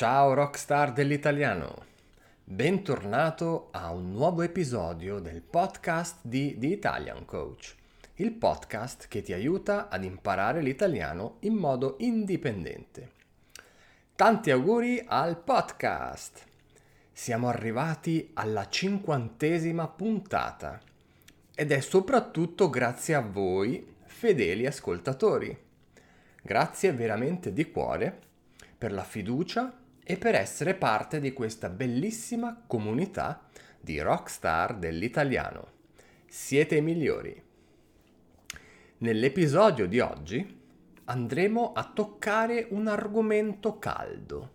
Ciao rockstar dell'italiano, bentornato a un nuovo episodio del podcast di The Italian Coach, il podcast che ti aiuta ad imparare l'italiano in modo indipendente. Tanti auguri al podcast! Siamo arrivati alla cinquantesima puntata ed è soprattutto grazie a voi, fedeli ascoltatori. Grazie veramente di cuore per la fiducia e per essere parte di questa bellissima comunità di rockstar dell'italiano. Siete i migliori. Nell'episodio di oggi andremo a toccare un argomento caldo,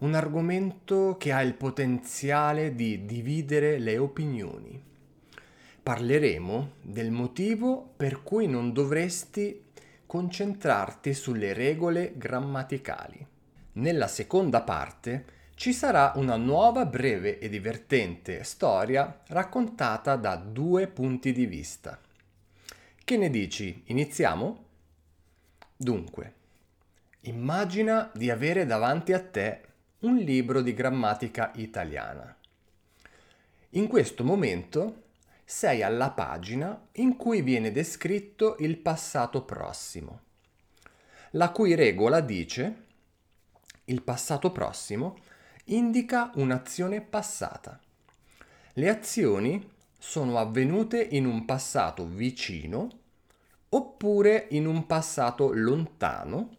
un argomento che ha il potenziale di dividere le opinioni. Parleremo del motivo per cui non dovresti concentrarti sulle regole grammaticali nella seconda parte ci sarà una nuova breve e divertente storia raccontata da due punti di vista. Che ne dici? Iniziamo? Dunque, immagina di avere davanti a te un libro di grammatica italiana. In questo momento sei alla pagina in cui viene descritto il passato prossimo, la cui regola dice il passato prossimo indica un'azione passata. Le azioni sono avvenute in un passato vicino oppure in un passato lontano,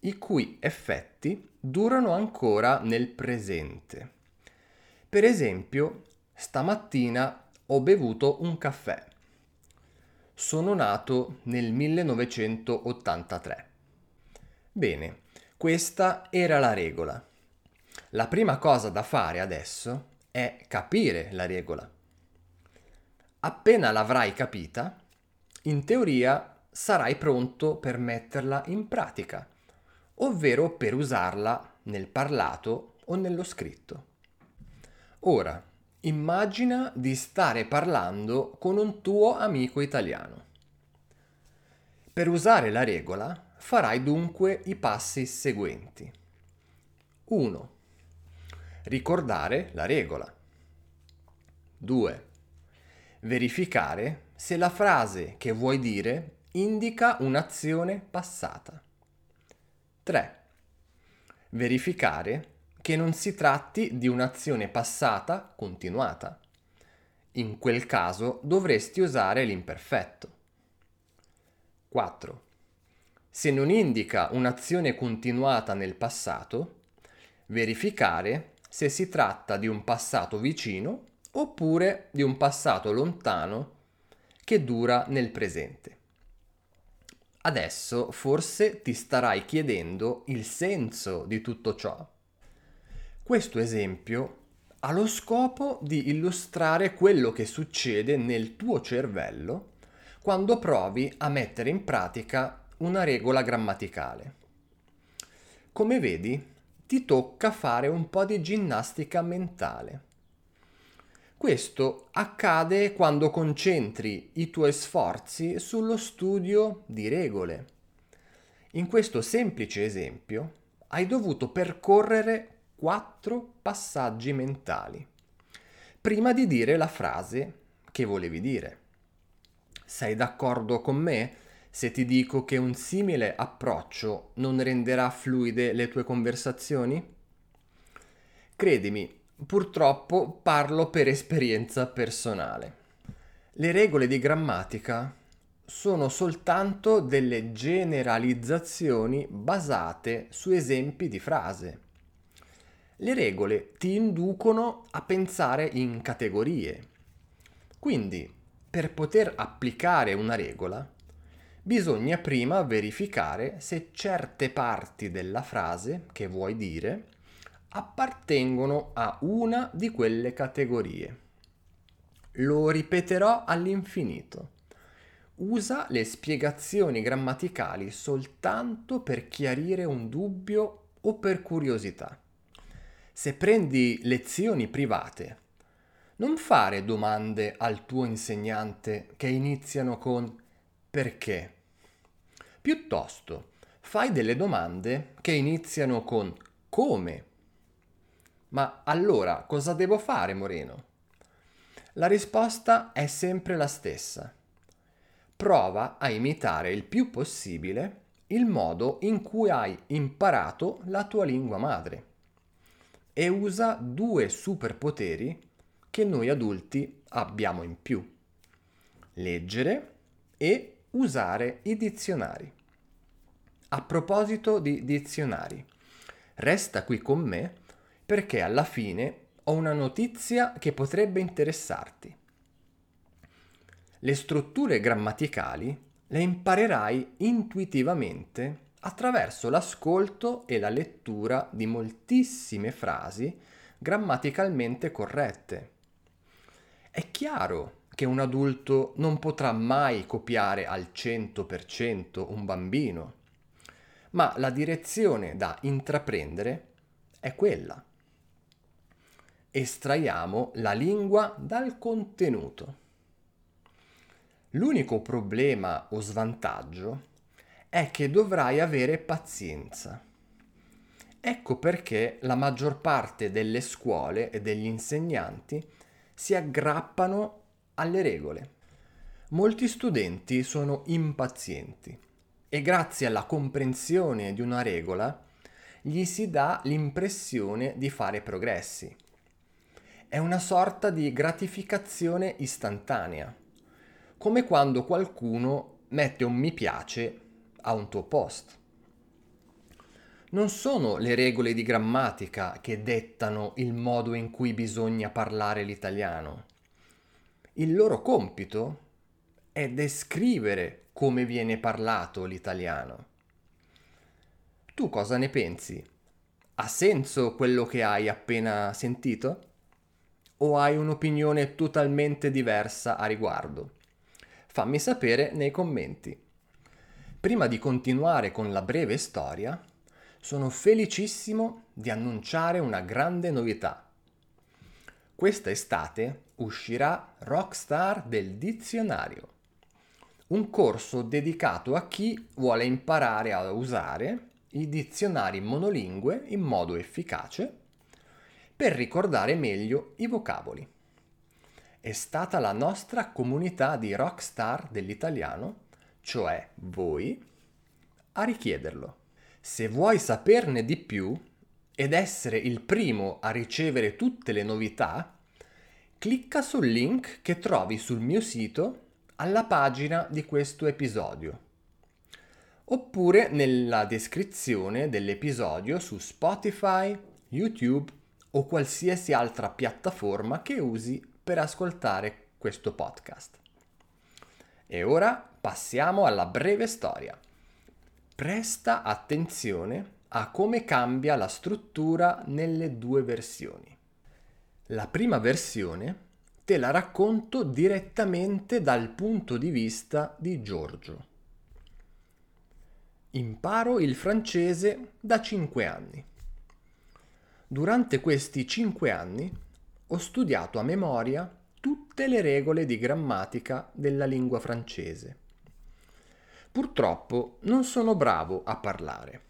i cui effetti durano ancora nel presente. Per esempio, stamattina ho bevuto un caffè. Sono nato nel 1983. Bene, questa era la regola. La prima cosa da fare adesso è capire la regola. Appena l'avrai capita, in teoria sarai pronto per metterla in pratica, ovvero per usarla nel parlato o nello scritto. Ora, immagina di stare parlando con un tuo amico italiano. Per usare la regola Farai dunque i passi seguenti. 1. Ricordare la regola. 2. Verificare se la frase che vuoi dire indica un'azione passata. 3. Verificare che non si tratti di un'azione passata continuata. In quel caso dovresti usare l'imperfetto. 4 se non indica un'azione continuata nel passato, verificare se si tratta di un passato vicino oppure di un passato lontano che dura nel presente. Adesso forse ti starai chiedendo il senso di tutto ciò. Questo esempio ha lo scopo di illustrare quello che succede nel tuo cervello quando provi a mettere in pratica una regola grammaticale. Come vedi, ti tocca fare un po' di ginnastica mentale. Questo accade quando concentri i tuoi sforzi sullo studio di regole. In questo semplice esempio hai dovuto percorrere quattro passaggi mentali prima di dire la frase che volevi dire. Sei d'accordo con me? Se ti dico che un simile approccio non renderà fluide le tue conversazioni? Credimi, purtroppo parlo per esperienza personale. Le regole di grammatica sono soltanto delle generalizzazioni basate su esempi di frase. Le regole ti inducono a pensare in categorie. Quindi, per poter applicare una regola, bisogna prima verificare se certe parti della frase che vuoi dire appartengono a una di quelle categorie. Lo ripeterò all'infinito. Usa le spiegazioni grammaticali soltanto per chiarire un dubbio o per curiosità. Se prendi lezioni private, non fare domande al tuo insegnante che iniziano con perché. Piuttosto, fai delle domande che iniziano con come Ma allora cosa devo fare, Moreno? La risposta è sempre la stessa. Prova a imitare il più possibile il modo in cui hai imparato la tua lingua madre e usa due superpoteri che noi adulti abbiamo in più. Leggere e usare i dizionari. A proposito di dizionari, resta qui con me perché alla fine ho una notizia che potrebbe interessarti. Le strutture grammaticali le imparerai intuitivamente attraverso l'ascolto e la lettura di moltissime frasi grammaticalmente corrette. È chiaro che un adulto non potrà mai copiare al 100% un bambino, ma la direzione da intraprendere è quella. Estraiamo la lingua dal contenuto. L'unico problema o svantaggio è che dovrai avere pazienza. Ecco perché la maggior parte delle scuole e degli insegnanti si aggrappano alle regole. Molti studenti sono impazienti e grazie alla comprensione di una regola gli si dà l'impressione di fare progressi. È una sorta di gratificazione istantanea come quando qualcuno mette un mi piace a un tuo post. Non sono le regole di grammatica che dettano il modo in cui bisogna parlare l'italiano. Il loro compito è descrivere come viene parlato l'italiano. Tu cosa ne pensi? Ha senso quello che hai appena sentito? O hai un'opinione totalmente diversa a riguardo? Fammi sapere nei commenti. Prima di continuare con la breve storia, sono felicissimo di annunciare una grande novità. Questa estate uscirà Rockstar del dizionario, un corso dedicato a chi vuole imparare a usare i dizionari monolingue in modo efficace per ricordare meglio i vocaboli è stata la nostra comunità di rockstar dell'italiano, cioè voi, a richiederlo. Se vuoi saperne di più ed essere il primo a ricevere tutte le novità, clicca sul link che trovi sul mio sito alla pagina di questo episodio oppure nella descrizione dell'episodio su Spotify, YouTube o qualsiasi altra piattaforma che usi per ascoltare questo podcast. E ora passiamo alla breve storia. Presta attenzione a come cambia la struttura nelle due versioni. La prima versione te la racconto direttamente dal punto di vista di Giorgio. Imparo il francese da 5 anni. Durante questi 5 anni ho studiato a memoria tutte le regole di grammatica della lingua francese. Purtroppo non sono bravo a parlare.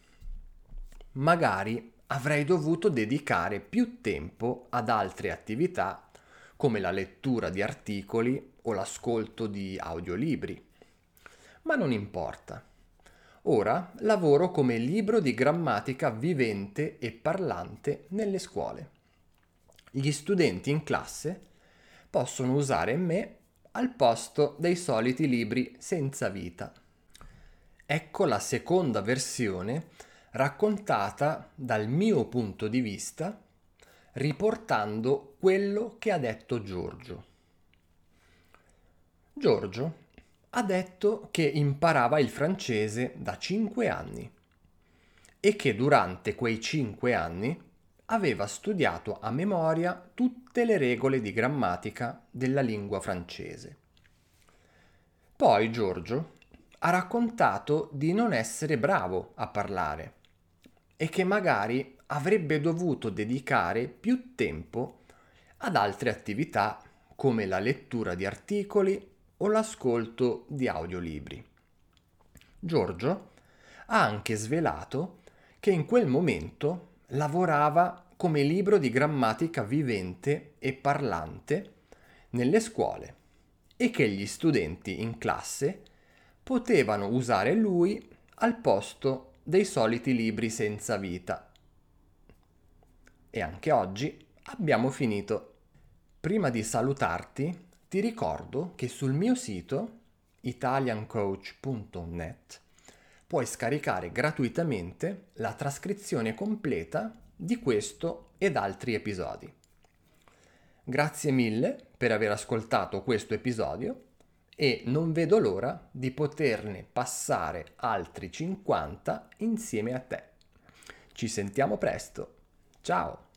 Magari avrei dovuto dedicare più tempo ad altre attività come la lettura di articoli o l'ascolto di audiolibri. Ma non importa. Ora lavoro come libro di grammatica vivente e parlante nelle scuole gli studenti in classe possono usare me al posto dei soliti libri senza vita. Ecco la seconda versione raccontata dal mio punto di vista, riportando quello che ha detto Giorgio. Giorgio ha detto che imparava il francese da cinque anni e che durante quei cinque anni aveva studiato a memoria tutte le regole di grammatica della lingua francese. Poi Giorgio ha raccontato di non essere bravo a parlare e che magari avrebbe dovuto dedicare più tempo ad altre attività come la lettura di articoli o l'ascolto di audiolibri. Giorgio ha anche svelato che in quel momento lavorava come libro di grammatica vivente e parlante nelle scuole e che gli studenti in classe potevano usare lui al posto dei soliti libri senza vita. E anche oggi abbiamo finito. Prima di salutarti, ti ricordo che sul mio sito italiancoach.net puoi scaricare gratuitamente la trascrizione completa di questo ed altri episodi. Grazie mille per aver ascoltato questo episodio e non vedo l'ora di poterne passare altri 50 insieme a te. Ci sentiamo presto. Ciao!